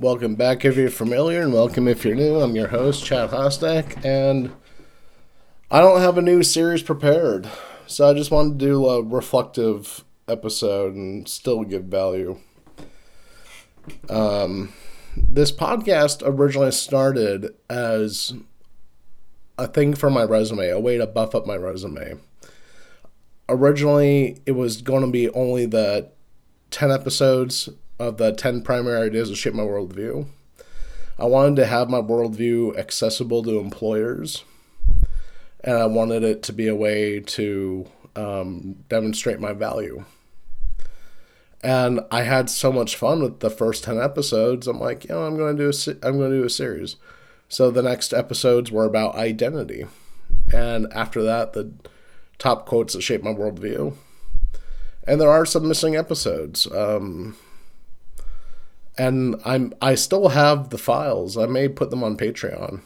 Welcome back if you're familiar, and welcome if you're new. I'm your host, Chad Hostak, and I don't have a new series prepared, so I just wanted to do a reflective episode and still give value. Um, this podcast originally started as a thing for my resume, a way to buff up my resume. Originally, it was going to be only the 10 episodes of the 10 primary ideas that shape my worldview. I wanted to have my worldview accessible to employers, and I wanted it to be a way to um, demonstrate my value. And I had so much fun with the first 10 episodes. I'm like, you know, I'm going to do a, se- I'm going to do a series. So the next episodes were about identity. And after that, the top quotes that shape my worldview. And there are some missing episodes. Um, and I'm I still have the files. I may put them on Patreon.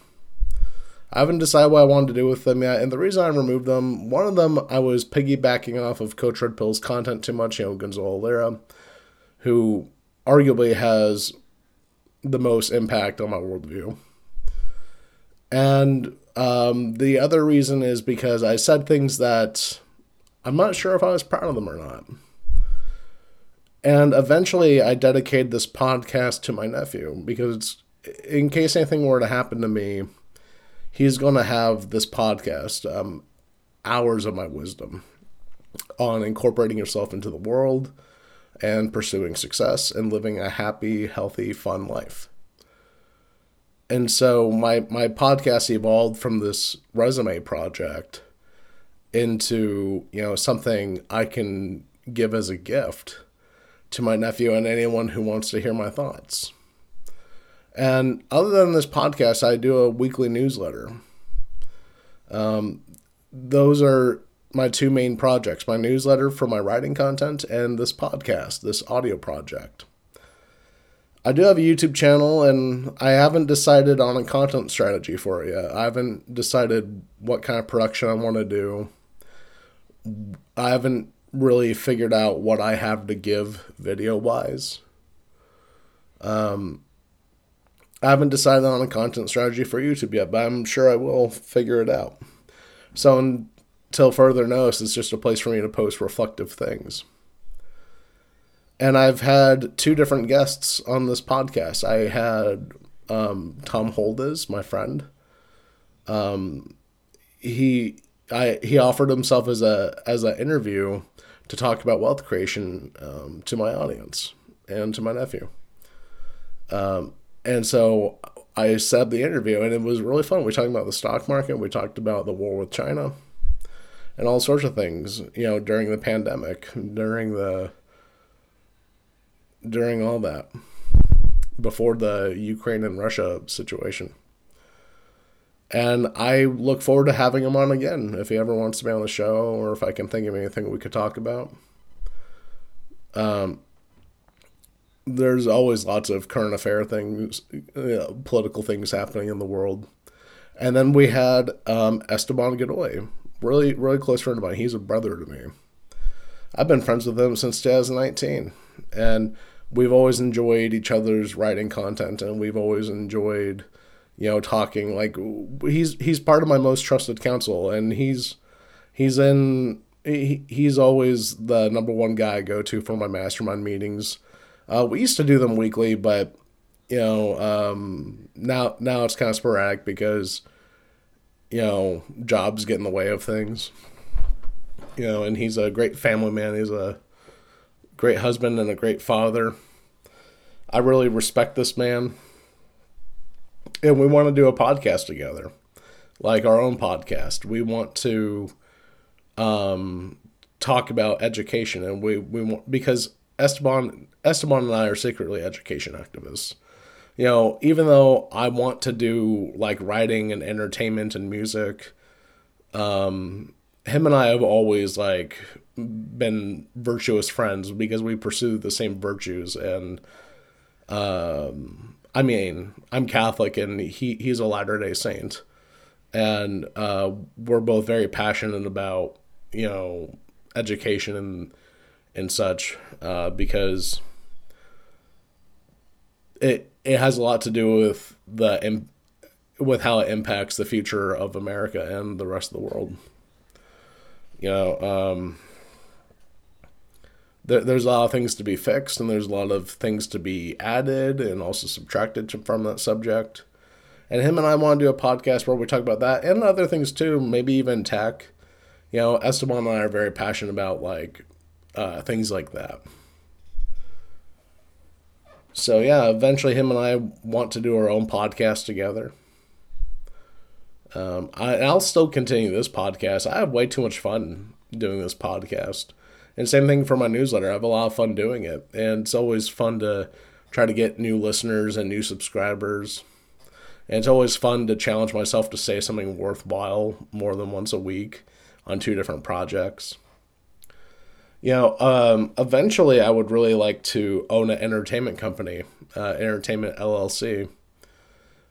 I haven't decided what I wanted to do with them yet, and the reason I removed them, one of them I was piggybacking off of Coach Red Pill's content too much, you know, Gonzalo Lira, who arguably has the most impact on my worldview. And um, the other reason is because I said things that I'm not sure if I was proud of them or not. And eventually, I dedicated this podcast to my nephew because, in case anything were to happen to me, he's going to have this podcast, um, hours of my wisdom on incorporating yourself into the world and pursuing success and living a happy, healthy, fun life. And so my my podcast evolved from this resume project into, you know, something I can give as a gift to my nephew and anyone who wants to hear my thoughts. And other than this podcast, I do a weekly newsletter. Um, those are my two main projects my newsletter for my writing content and this podcast, this audio project. I do have a YouTube channel and I haven't decided on a content strategy for it yet. I haven't decided what kind of production I want to do. I haven't really figured out what I have to give video wise. Um, I haven't decided on a content strategy for YouTube yet, but I'm sure I will figure it out. So until further notice, it's just a place for me to post reflective things. And I've had two different guests on this podcast. I had um, Tom Holdes, my friend. Um, he I he offered himself as a as an interview to talk about wealth creation um, to my audience and to my nephew. Um, and so I up the interview, and it was really fun. We talked about the stock market, we talked about the war with China, and all sorts of things. You know, during the pandemic, during the during all that, before the Ukraine and Russia situation. And I look forward to having him on again if he ever wants to be on the show or if I can think of anything we could talk about. Um, there's always lots of current affair things, you know, political things happening in the world. And then we had um, Esteban Godoy, really, really close friend of mine. He's a brother to me. I've been friends with him since 2019. And we've always enjoyed each other's writing content and we've always enjoyed you know, talking like he's he's part of my most trusted counsel, and he's he's in he, he's always the number one guy I go to for my mastermind meetings. Uh, we used to do them weekly, but you know, um, now now it's kind of sporadic because you know jobs get in the way of things. You know, and he's a great family man. He's a great husband and a great father. I really respect this man and we want to do a podcast together, like our own podcast. We want to um, talk about education, and we we want because Esteban Esteban and I are secretly education activists. You know, even though I want to do like writing and entertainment and music, um, him and I have always like been virtuous friends because we pursue the same virtues and um I mean, I'm Catholic and he he's a Latter Day Saint, and uh, we're both very passionate about you know education and and such uh, because it it has a lot to do with the with how it impacts the future of America and the rest of the world. You know, um, there, there's a lot of things to be fixed, and there's a lot of things to be added and also subtracted from that subject. And him and I want to do a podcast where we talk about that and other things too, maybe even tech. You know, Esteban and I are very passionate about like uh, things like that. So yeah, eventually him and I want to do our own podcast together. Um, I, I'll still continue this podcast. I have way too much fun doing this podcast. And same thing for my newsletter. I have a lot of fun doing it. And it's always fun to try to get new listeners and new subscribers. And it's always fun to challenge myself to say something worthwhile more than once a week on two different projects. You know, um, eventually I would really like to own an entertainment company, uh, Entertainment LLC,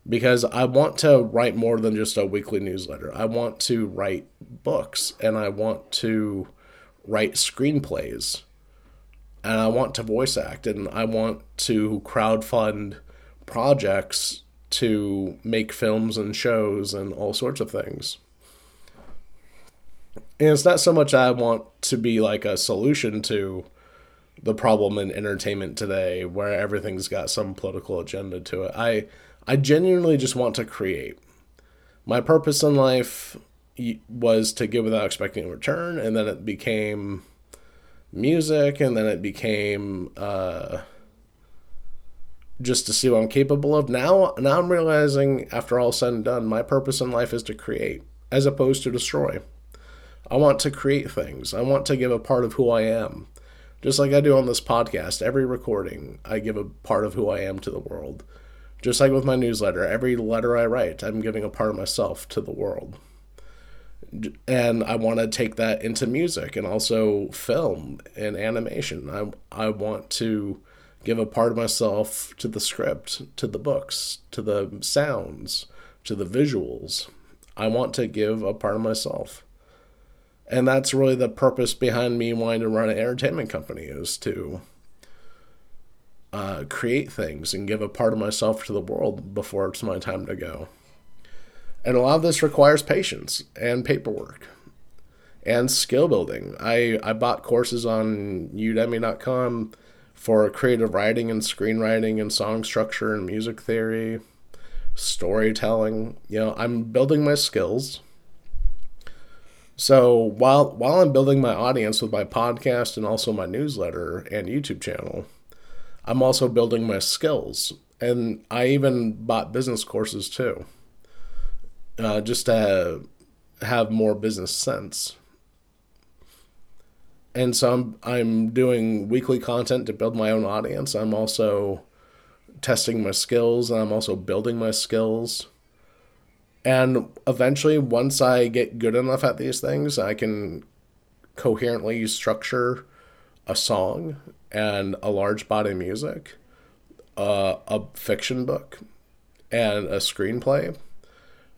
because I want to write more than just a weekly newsletter. I want to write books and I want to write screenplays and I want to voice act and I want to crowd fund projects to make films and shows and all sorts of things. And it's not so much I want to be like a solution to the problem in entertainment today where everything's got some political agenda to it. I I genuinely just want to create. My purpose in life was to give without expecting a return, and then it became music, and then it became uh, just to see what I'm capable of. Now, now I'm realizing, after all said and done, my purpose in life is to create, as opposed to destroy. I want to create things. I want to give a part of who I am. Just like I do on this podcast, every recording, I give a part of who I am to the world. Just like with my newsletter, every letter I write, I'm giving a part of myself to the world and I want to take that into music and also film and animation. I I want to give a part of myself to the script, to the books, to the sounds, to the visuals. I want to give a part of myself. And that's really the purpose behind me wanting to run an entertainment company is to uh, create things and give a part of myself to the world before it's my time to go. And a lot of this requires patience and paperwork and skill building. I, I bought courses on udemy.com for creative writing and screenwriting and song structure and music theory, storytelling. You know, I'm building my skills. So while while I'm building my audience with my podcast and also my newsletter and YouTube channel, I'm also building my skills. And I even bought business courses too uh, just to have more business sense. And so I'm I'm doing weekly content to build my own audience. I'm also testing my skills and I'm also building my skills. And eventually once I get good enough at these things, I can coherently structure a song and a large body of music, uh, a fiction book, and a screenplay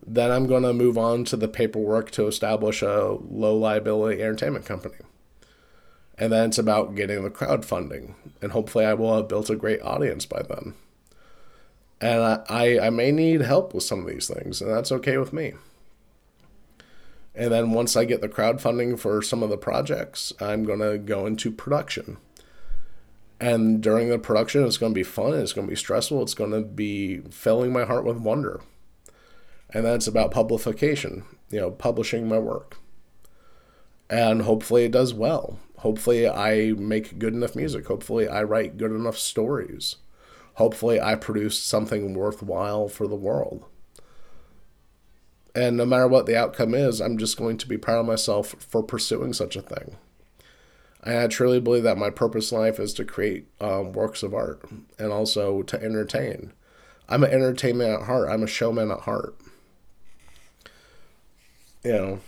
then I'm going to move on to the paperwork to establish a low liability entertainment company. And then it's about getting the crowdfunding. And hopefully, I will have built a great audience by then. And I, I, I may need help with some of these things, and that's okay with me. And then once I get the crowdfunding for some of the projects, I'm going to go into production. And during the production, it's going to be fun, it's going to be stressful, it's going to be filling my heart with wonder and that's about publication, you know, publishing my work. And hopefully it does well. Hopefully I make good enough music. Hopefully I write good enough stories. Hopefully I produce something worthwhile for the world. And no matter what the outcome is, I'm just going to be proud of myself for pursuing such a thing. And I truly believe that my purpose in life is to create um, works of art and also to entertain. I'm an entertainment at heart. I'm a showman at heart you know,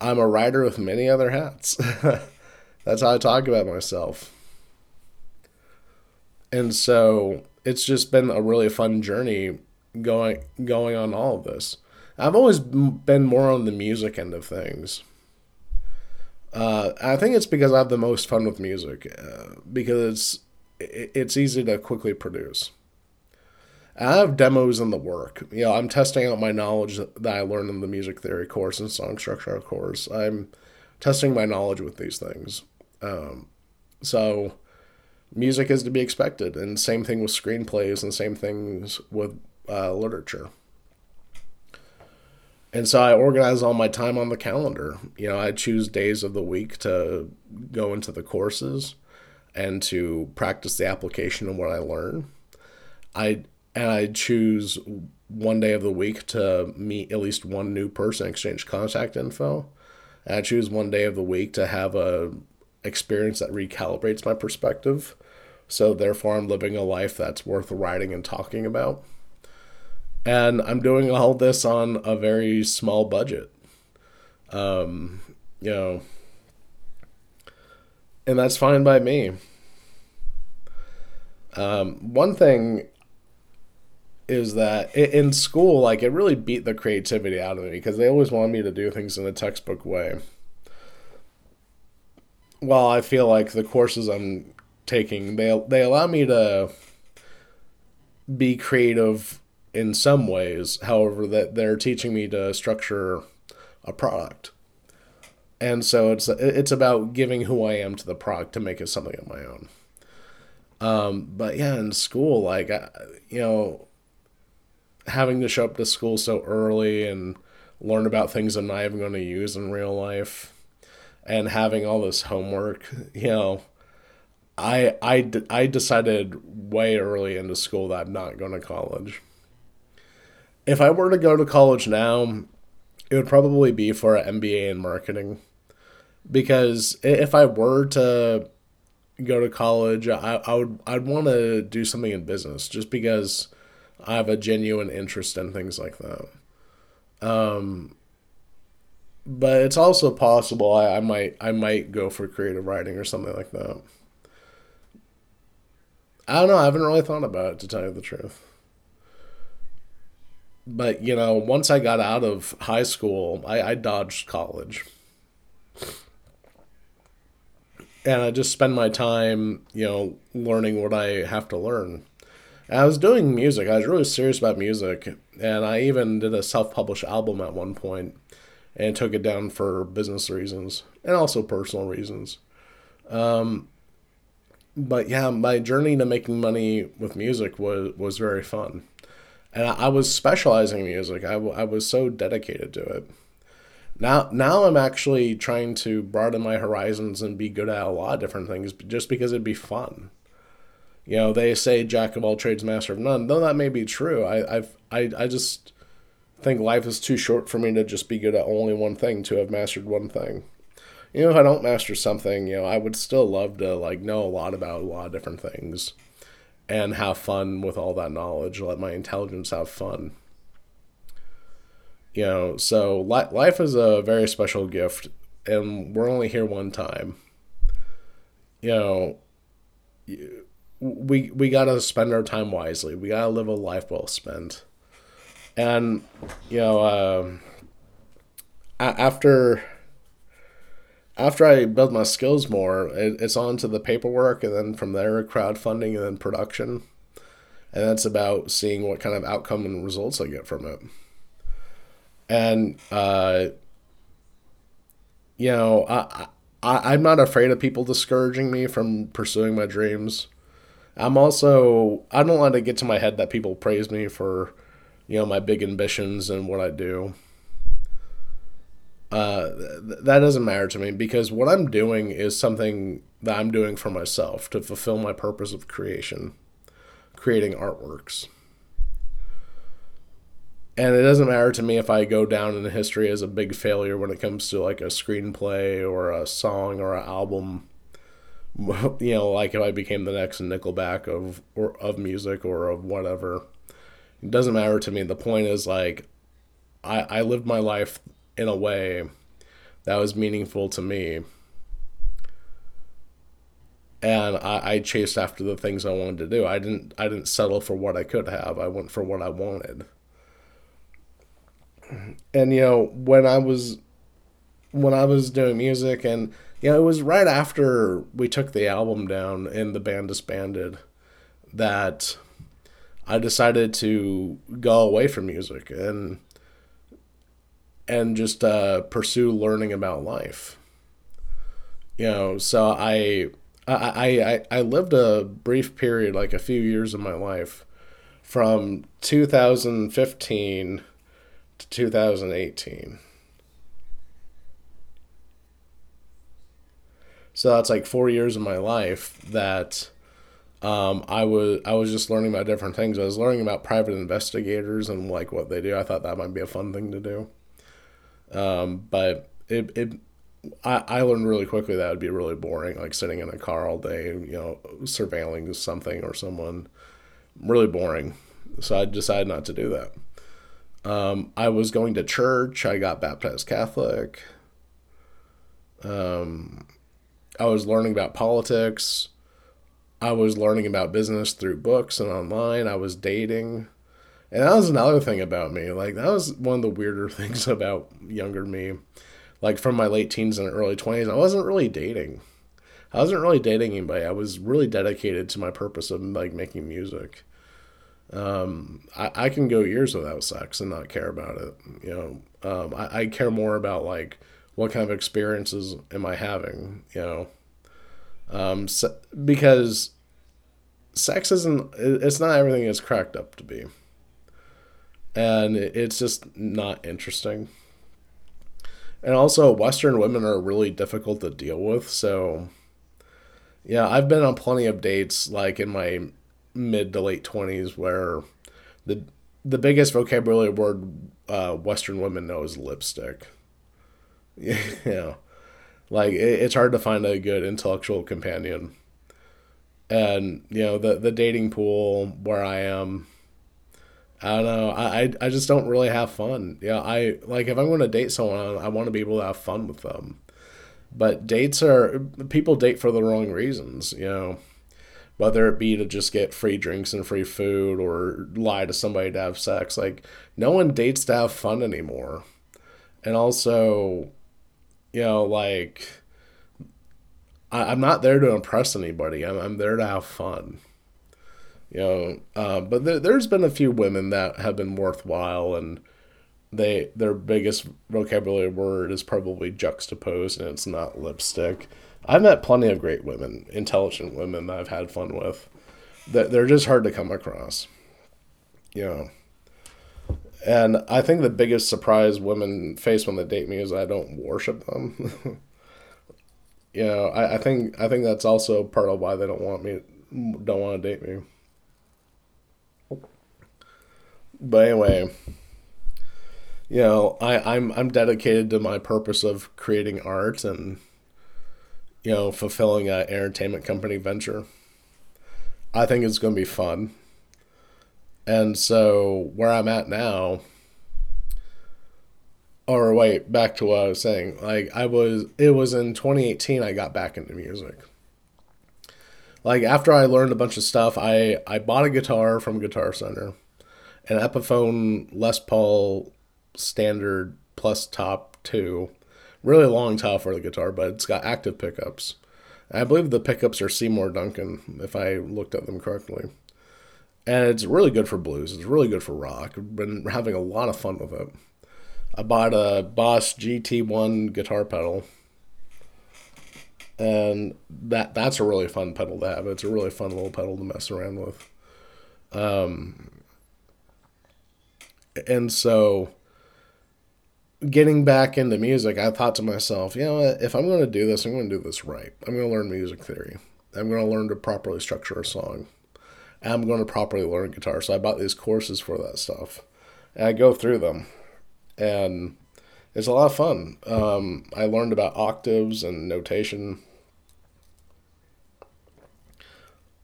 I'm a writer with many other hats. That's how I talk about myself. And so it's just been a really fun journey going going on all of this. I've always been more on the music end of things. Uh, I think it's because I have the most fun with music, uh, because it's easy to quickly produce. I have demos in the work. You know, I'm testing out my knowledge that I learned in the music theory course and song structure course. I'm testing my knowledge with these things. Um, so, music is to be expected, and same thing with screenplays, and same things with uh, literature. And so I organize all my time on the calendar. You know, I choose days of the week to go into the courses and to practice the application of what I learn. I and I choose one day of the week to meet at least one new person, exchange contact info. And I choose one day of the week to have a experience that recalibrates my perspective. So therefore I'm living a life that's worth writing and talking about. And I'm doing all this on a very small budget. Um, you know, and that's fine by me. Um, one thing is that in school, like it really beat the creativity out of me because they always wanted me to do things in a textbook way. While I feel like the courses I'm taking, they they allow me to be creative in some ways. However, that they're teaching me to structure a product, and so it's it's about giving who I am to the product to make it something of my own. Um, but yeah, in school, like you know, having to show up to school so early and learn about things I'm not even going to use in real life and having all this homework, you know, I I I decided way early into school that I'm not going to college. If I were to go to college now, it would probably be for an MBA in marketing. Because if I were to go to college, I, I would I'd want to do something in business just because I have a genuine interest in things like that. Um, but it's also possible I, I might I might go for creative writing or something like that. I don't know. I haven't really thought about it to tell you the truth. But you know, once I got out of high school, I, I dodged college. And I just spend my time, you know, learning what I have to learn. I was doing music. I was really serious about music, and I even did a self-published album at one point, and took it down for business reasons and also personal reasons. Um, but yeah, my journey to making money with music was was very fun, and I, I was specializing in music. I, w- I was so dedicated to it. Now, now I'm actually trying to broaden my horizons and be good at a lot of different things, just because it'd be fun. You know, they say jack of all trades, master of none. Though that may be true, I I've, I I just think life is too short for me to just be good at only one thing to have mastered one thing. You know, if I don't master something, you know, I would still love to like know a lot about a lot of different things and have fun with all that knowledge. Let my intelligence have fun. You know, so li- life is a very special gift, and we're only here one time. You know, you, we we gotta spend our time wisely. We gotta live a life well spent. And you know, uh, after after I build my skills more, it, it's on to the paperwork, and then from there, crowdfunding, and then production. And that's about seeing what kind of outcome and results I get from it. And uh, you know, I, I I'm not afraid of people discouraging me from pursuing my dreams. I'm also I don't let it get to my head that people praise me for, you know, my big ambitions and what I do. Uh, th- that doesn't matter to me because what I'm doing is something that I'm doing for myself to fulfill my purpose of creation, creating artworks. And it doesn't matter to me if I go down in history as a big failure when it comes to like a screenplay or a song or an album you know, like if I became the next Nickelback of or of music or of whatever. It doesn't matter to me. The point is like I I lived my life in a way that was meaningful to me. And I, I chased after the things I wanted to do. I didn't I didn't settle for what I could have. I went for what I wanted. And you know, when I was when I was doing music and you know, it was right after we took the album down and the band disbanded that I decided to go away from music and and just uh, pursue learning about life. You know, so I I, I I lived a brief period, like a few years of my life, from 2015 to 2018. So that's like four years of my life that um, I was I was just learning about different things. I was learning about private investigators and like what they do. I thought that might be a fun thing to do. Um, but it, it I, I learned really quickly that would be really boring, like sitting in a car all day, you know, surveilling something or someone. Really boring. So I decided not to do that. Um, I was going to church. I got baptized Catholic. Um, I was learning about politics. I was learning about business through books and online. I was dating. And that was another thing about me. Like, that was one of the weirder things about younger me. Like, from my late teens and early 20s, I wasn't really dating. I wasn't really dating anybody. I was really dedicated to my purpose of, like, making music. Um, I, I can go years without sex and not care about it. You know, um, I, I care more about, like, what kind of experiences am I having, you know? Um, so, because sex isn't, it's not everything it's cracked up to be. And it's just not interesting. And also, Western women are really difficult to deal with. So, yeah, I've been on plenty of dates, like in my mid to late 20s, where the the biggest vocabulary word uh, Western women know is lipstick. Yeah, like it, it's hard to find a good intellectual companion. And you know the the dating pool where I am, I don't know. I, I just don't really have fun. Yeah, I like if I'm going to date someone, I want to be able to have fun with them. But dates are people date for the wrong reasons. You know, whether it be to just get free drinks and free food or lie to somebody to have sex. Like no one dates to have fun anymore. And also, you know, like I, am not there to impress anybody. I'm, I'm there to have fun. You know, uh, but there, there's been a few women that have been worthwhile, and they their biggest vocabulary word is probably juxtaposed, and it's not lipstick. I've met plenty of great women, intelligent women that I've had fun with. That they're just hard to come across. You know. And I think the biggest surprise women face when they date me is I don't worship them. you know, I, I think I think that's also part of why they don't want me don't want to date me. But anyway, you know, I, I'm I'm dedicated to my purpose of creating art and you know, fulfilling an entertainment company venture. I think it's going to be fun. And so where I'm at now, or wait, back to what I was saying. Like I was, it was in 2018 I got back into music. Like after I learned a bunch of stuff, I I bought a guitar from Guitar Center, an Epiphone Les Paul Standard Plus Top Two, really long top for the guitar, but it's got active pickups. I believe the pickups are Seymour Duncan, if I looked at them correctly and it's really good for blues. It's really good for rock. I've been having a lot of fun with it. I bought a Boss GT1 guitar pedal, and that that's a really fun pedal to have. It's a really fun little pedal to mess around with. Um, and so getting back into music, I thought to myself, you know, if I'm going to do this, I'm going to do this right. I'm going to learn music theory. I'm going to learn to properly structure a song. I'm going to properly learn guitar. So I bought these courses for that stuff. And I go through them. And it's a lot of fun. Um, I learned about octaves and notation.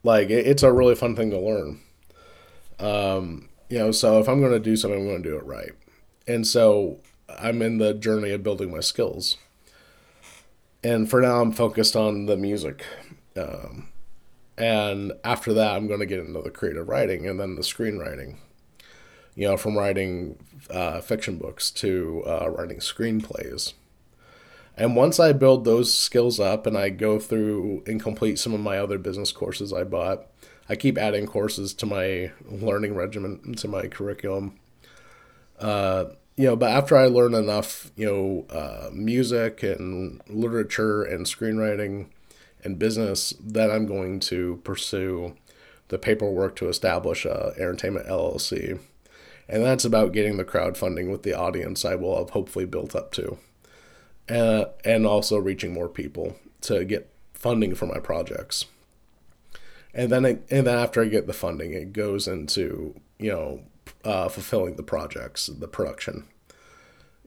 Like, it, it's a really fun thing to learn. Um, you know, so if I'm going to do something, I'm going to do it right. And so I'm in the journey of building my skills. And for now, I'm focused on the music. Um, and after that, I'm going to get into the creative writing and then the screenwriting. You know, from writing uh, fiction books to uh, writing screenplays. And once I build those skills up and I go through and complete some of my other business courses I bought, I keep adding courses to my learning regimen, to my curriculum. Uh, you know, but after I learn enough, you know, uh, music and literature and screenwriting and business, then I'm going to pursue the paperwork to establish a Entertainment LLC. And that's about getting the crowdfunding with the audience I will have hopefully built up to uh, and also reaching more people to get funding for my projects. And then, it, and then after I get the funding, it goes into you know uh, fulfilling the projects, the production.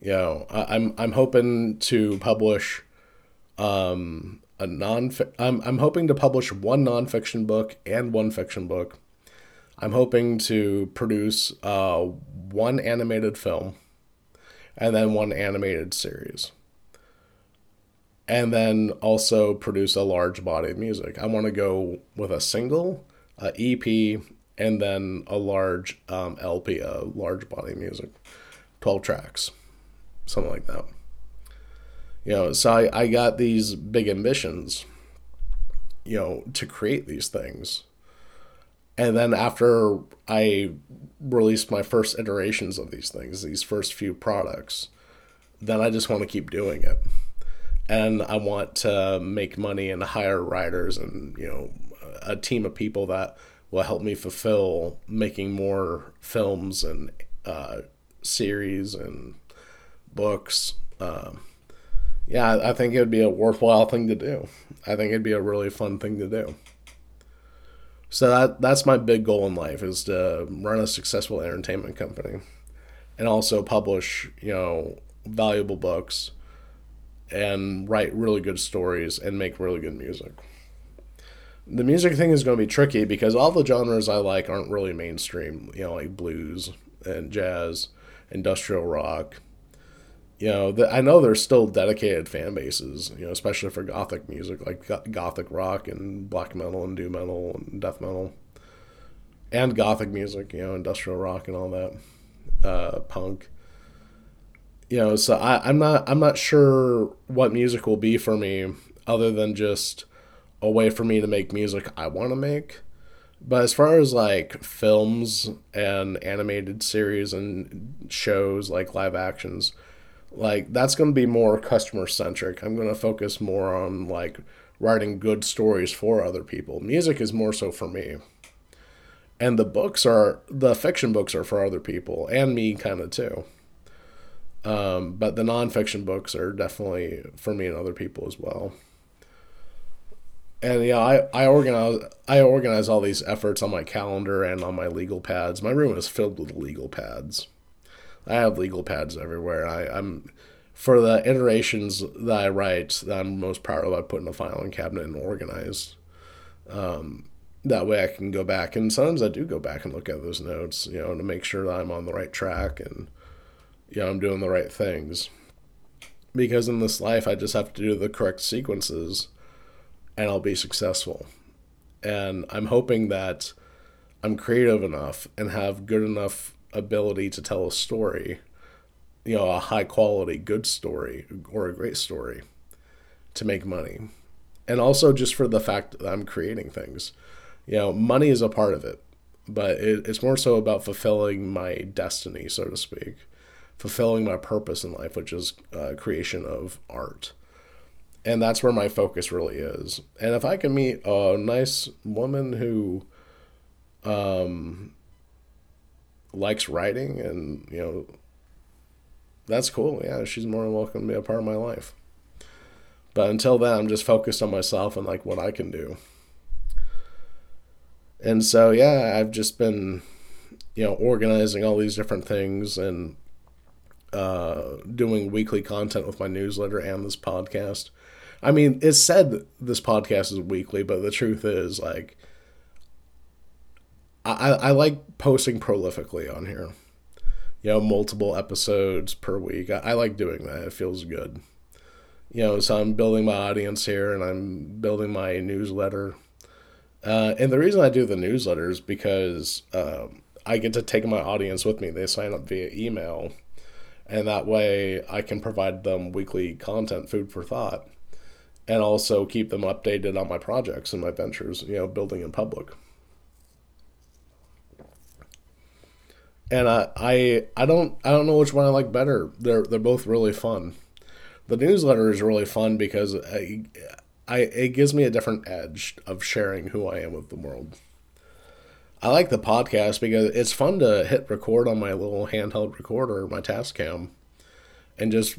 You know, I, I'm I'm hoping to publish um, a non. I'm I'm hoping to publish one nonfiction book and one fiction book. I'm hoping to produce uh, one animated film, and then one animated series and then also produce a large body of music. I want to go with a single, a EP, and then a large um, LP, a large body of music, 12 tracks, something like that. You know, so I, I got these big ambitions, you know, to create these things. And then after I released my first iterations of these things, these first few products, then I just want to keep doing it and I want to make money and hire writers and you know a team of people that will help me fulfill making more films and uh, series and books. Um, yeah, I think it would be a worthwhile thing to do. I think it'd be a really fun thing to do. So that that's my big goal in life is to run a successful entertainment company and also publish, you know, valuable books and write really good stories and make really good music. The music thing is going to be tricky because all the genres I like aren't really mainstream, you know, like blues and jazz, industrial rock. You know, the, I know there's still dedicated fan bases, you know, especially for gothic music, like gothic rock and black metal and doom metal and death metal, and gothic music, you know, industrial rock and all that, uh, punk you know, so I, I'm not I'm not sure what music will be for me other than just a way for me to make music I want to make. But as far as like films and animated series and shows like live actions, like that's going to be more customer centric. I'm going to focus more on like writing good stories for other people. Music is more so for me. And the books are the fiction books are for other people and me kind of too. Um, but the nonfiction books are definitely for me and other people as well. And yeah, I, I organize I organize all these efforts on my calendar and on my legal pads. My room is filled with legal pads. I have legal pads everywhere. I, I'm for the iterations that I write that I'm most proud of. I put in a filing cabinet and organize. Um, that way I can go back and sometimes I do go back and look at those notes, you know, to make sure that I'm on the right track and you know, I'm doing the right things. Because in this life, I just have to do the correct sequences and I'll be successful. And I'm hoping that I'm creative enough and have good enough ability to tell a story, you know, a high quality, good story or a great story to make money. And also just for the fact that I'm creating things. You know, money is a part of it, but it, it's more so about fulfilling my destiny, so to speak fulfilling my purpose in life, which is uh, creation of art. And that's where my focus really is. And if I can meet a nice woman who um, likes writing and, you know, that's cool. Yeah, she's more than welcome to be a part of my life. But until then, I'm just focused on myself and like what I can do. And so, yeah, I've just been, you know, organizing all these different things and uh, doing weekly content with my newsletter and this podcast. I mean, it's said this podcast is weekly, but the truth is, like, I, I like posting prolifically on here. You know, multiple episodes per week. I, I like doing that. It feels good. You know, so I'm building my audience here and I'm building my newsletter. Uh, and the reason I do the newsletter is because um, I get to take my audience with me. They sign up via email And that way I can provide them weekly content, food for thought, and also keep them updated on my projects and my ventures, you know, building in public. And I, I I don't I don't know which one I like better. They're they're both really fun. The newsletter is really fun because I, I it gives me a different edge of sharing who I am with the world. I like the podcast because it's fun to hit record on my little handheld recorder, my Tascam, and just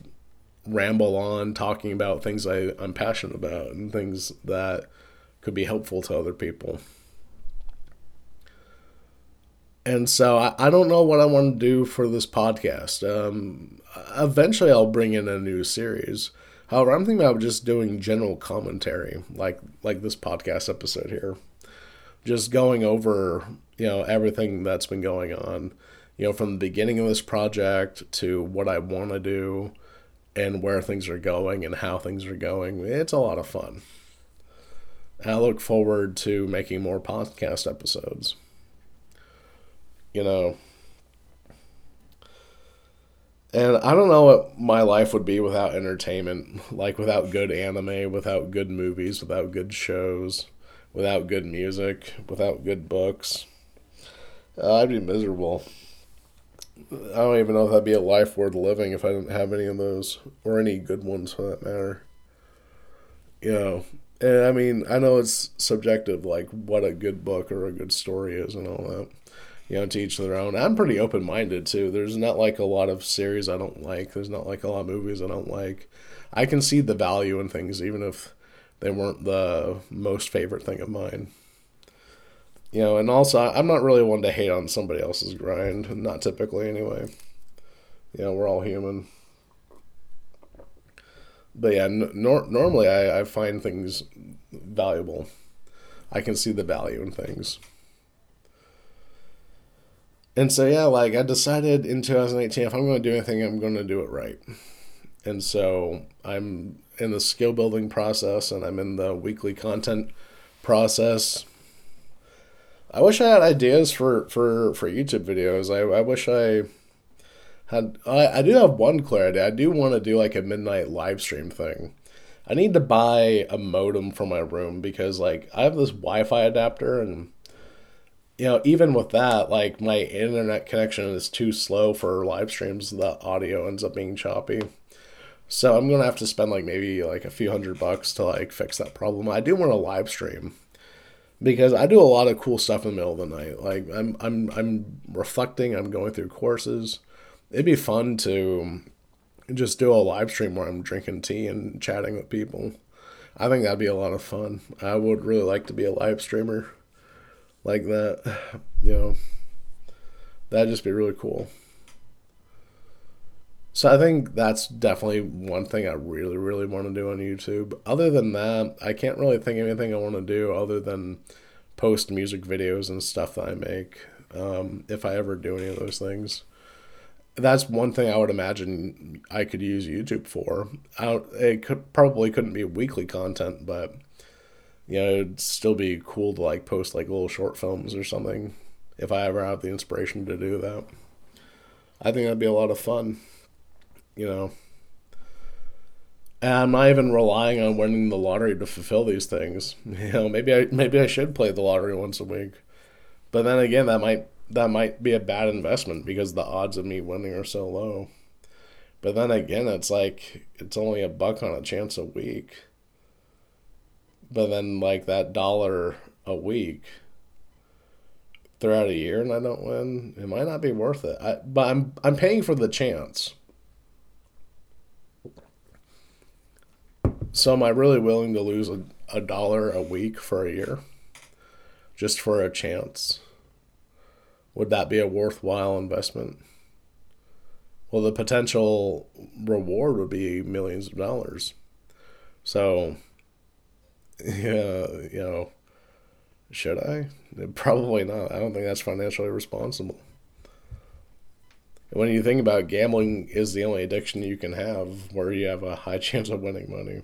ramble on talking about things I, I'm passionate about and things that could be helpful to other people. And so I, I don't know what I want to do for this podcast. Um, eventually, I'll bring in a new series. However, I'm thinking about just doing general commentary, like like this podcast episode here just going over you know everything that's been going on you know from the beginning of this project to what i want to do and where things are going and how things are going it's a lot of fun i look forward to making more podcast episodes you know and I don't know what my life would be without entertainment, like without good anime, without good movies, without good shows without good music, without good books. Uh, I'd be miserable. I don't even know if that'd be a life worth living if I didn't have any of those, or any good ones for that matter. You know, and I mean, I know it's subjective, like what a good book or a good story is and all that. You know, to each their own. I'm pretty open minded too. There's not like a lot of series I don't like. There's not like a lot of movies I don't like. I can see the value in things, even if they weren't the most favorite thing of mine. You know, and also I'm not really one to hate on somebody else's grind, not typically anyway. You know, we're all human. But yeah, nor- normally I, I find things valuable. I can see the value in things. And so yeah, like I decided in 2018 if I'm going to do anything, I'm going to do it right. And so I'm in the skill building process and I'm in the weekly content process. I wish I had ideas for, for, for YouTube videos. I, I wish I had I, I do have one clarity. I do want to do like a midnight live stream thing. I need to buy a modem for my room because like I have this Wi-Fi adapter and you know even with that like my internet connection is too slow for live streams. The audio ends up being choppy. So I'm gonna have to spend like maybe like a few hundred bucks to like fix that problem. I do want to live stream because I do a lot of cool stuff in the middle of the night. Like I'm I'm I'm reflecting. I'm going through courses. It'd be fun to just do a live stream where I'm drinking tea and chatting with people. I think that'd be a lot of fun. I would really like to be a live streamer like that. You know, that'd just be really cool. So I think that's definitely one thing I really, really want to do on YouTube. Other than that, I can't really think of anything I want to do other than post music videos and stuff that I make. Um, if I ever do any of those things, that's one thing I would imagine I could use YouTube for. I it could probably couldn't be weekly content, but you know, it'd still be cool to like post like little short films or something if I ever have the inspiration to do that. I think that'd be a lot of fun you know. And I'm not even relying on winning the lottery to fulfill these things. You know, maybe I maybe I should play the lottery once a week. But then again, that might that might be a bad investment because the odds of me winning are so low. But then again, it's like it's only a buck on a chance a week. But then like that dollar a week throughout a year and I don't win, it might not be worth it. I, but I'm I'm paying for the chance. So am I really willing to lose a, a dollar a week for a year just for a chance? Would that be a worthwhile investment? Well, the potential reward would be millions of dollars. So, yeah, you know, should I? Probably not. I don't think that's financially responsible. When you think about gambling is the only addiction you can have where you have a high chance of winning money.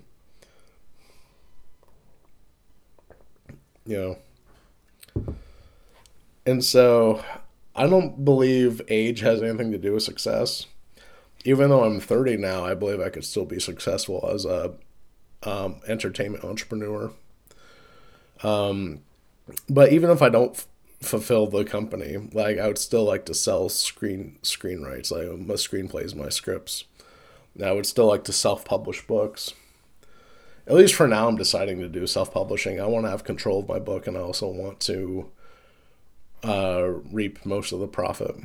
you know. And so I don't believe age has anything to do with success. even though I'm 30 now, I believe I could still be successful as a um, entertainment entrepreneur. Um, but even if I don't f- fulfill the company, like I would still like to sell screen screen rights, like my screenplays, my scripts. I would still like to self publish books. At least for now, I'm deciding to do self publishing. I want to have control of my book, and I also want to uh, reap most of the profit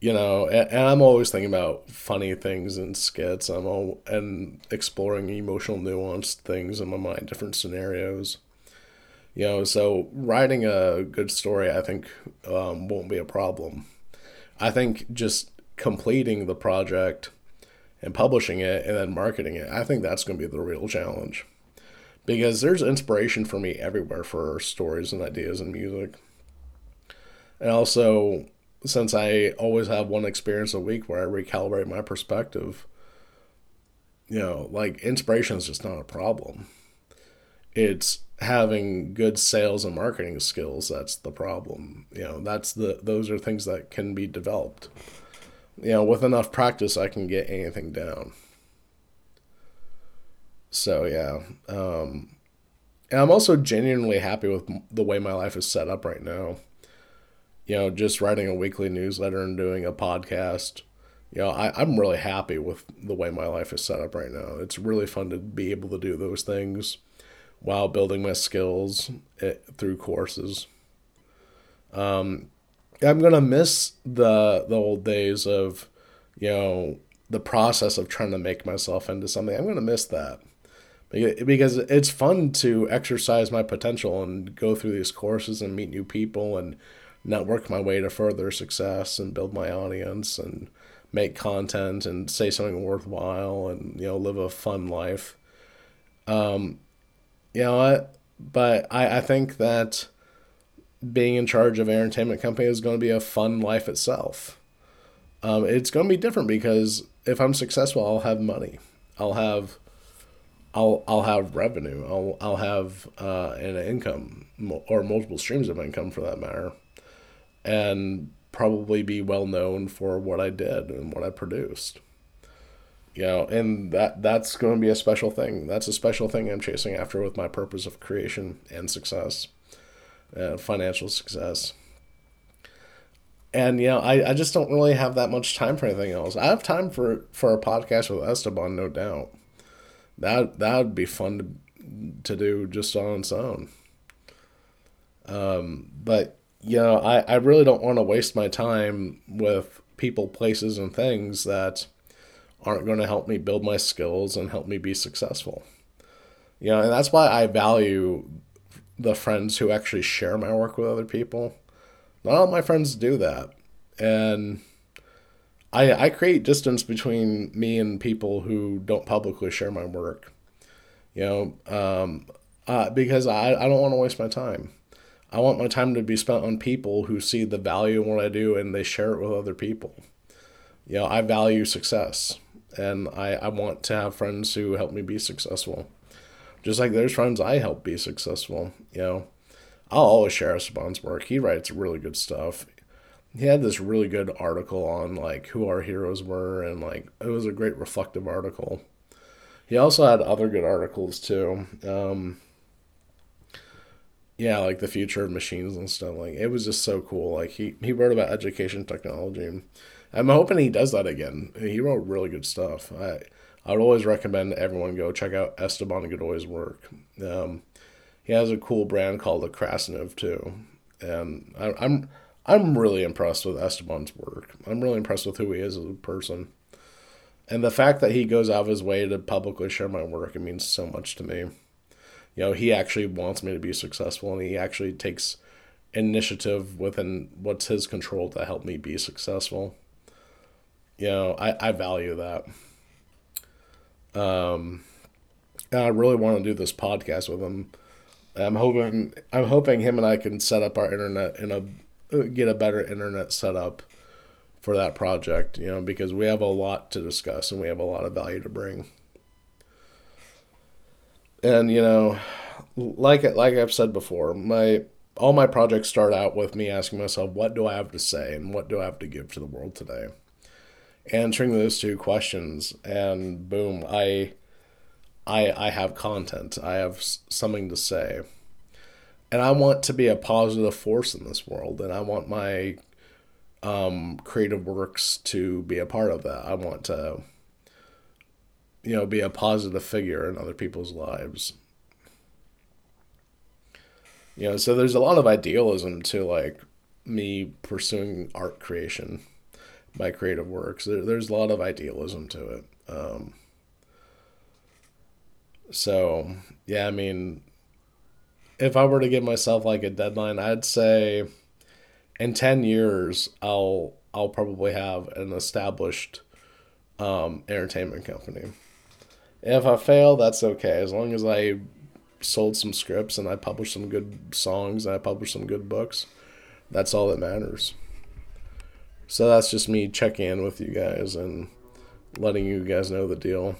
you know, and, and, I'm always thinking about funny things and skits. I'm all and exploring emotional, nuanced things in my mind, different scenarios. You know, so writing a good story, I think, um, won't be a problem. I think just completing the project and publishing it and then marketing it, I think that's going to be the real challenge. Because there's inspiration for me everywhere for stories and ideas and music. And also, since I always have one experience a week where I recalibrate my perspective, you know, like inspiration is just not a problem. It's having good sales and marketing skills that's the problem. You know, that's the those are things that can be developed. You know, with enough practice I can get anything down. So, yeah. Um and I'm also genuinely happy with the way my life is set up right now you know, just writing a weekly newsletter and doing a podcast. You know, I, I'm really happy with the way my life is set up right now. It's really fun to be able to do those things while building my skills eh, through courses. Um, I'm gonna miss the the old days of, you know, the process of trying to make myself into something. I'm gonna miss that because it's fun to exercise my potential and go through these courses and meet new people and network my way to further success and build my audience and make content and say something worthwhile and you know live a fun life. Um you know what? But i i think that being in charge of an entertainment company is going to be a fun life itself. Um it's going to be different because if i'm successful i'll have money. I'll have I'll I'll have revenue. I'll I'll have uh, an income or multiple streams of income for that matter and probably be well known for what I did and what I produced. You know, and that that's going to be a special thing. That's a special thing I'm chasing after with my purpose of creation and success, uh, financial success. And you know, I, I just don't really have that much time for anything else. I have time for for a podcast with Esteban, no doubt. That that would be fun to to do just on its own. Um, but you know, I, I really don't want to waste my time with people, places, and things that aren't going to help me build my skills and help me be successful. You know, and that's why I value the friends who actually share my work with other people. Not all my friends do that. And I, I create distance between me and people who don't publicly share my work. You know, um, uh, because I, I don't want to waste my time. I want my time to be spent on people who see the value in what I do and they share it with other people. You know, I value success and I, I want to have friends who help me be successful. Just like there's friends I help be successful, you know. I'll always share Esteban's work. He writes really good stuff. He had this really good article on like who our heroes were and like it was a great reflective article. He also had other good articles too. Um, yeah, like the future of machines and stuff. Like it was just so cool. Like he he wrote about education technology. I'm hoping he does that again. He wrote really good stuff. I I would always recommend everyone go check out Esteban Godoy's work. Um, he has a cool brand called the Krasniv too, and I, I'm I'm really impressed with Esteban's work. I'm really impressed with who he is as a person, and the fact that he goes out of his way to publicly share my work. It means so much to me you know he actually wants me to be successful and he actually takes initiative within what's his control to help me be successful. You know i, I value that. Um and i really want to do this podcast with him. I'm hoping i'm hoping him and i can set up our internet in a get a better internet setup for that project you know because we have a lot to discuss and we have a lot of value to bring and you know, like like I've said before, my all my projects start out with me asking myself, what do I have to say and what do I have to give to the world today? answering those two questions, and boom, I, I, I have content. I have something to say, and I want to be a positive force in this world, and I want my um, creative works to be a part of that. I want to, you know, be a positive figure in other people's lives. You know, so there's a lot of idealism to like me pursuing art creation, my creative works. There, there's a lot of idealism to it. Um, so yeah, I mean, if I were to give myself like a deadline, I'd say in 10 years I'll I'll probably have an established um, entertainment company. If I fail, that's okay. As long as I sold some scripts and I published some good songs and I published some good books, that's all that matters. So that's just me checking in with you guys and letting you guys know the deal.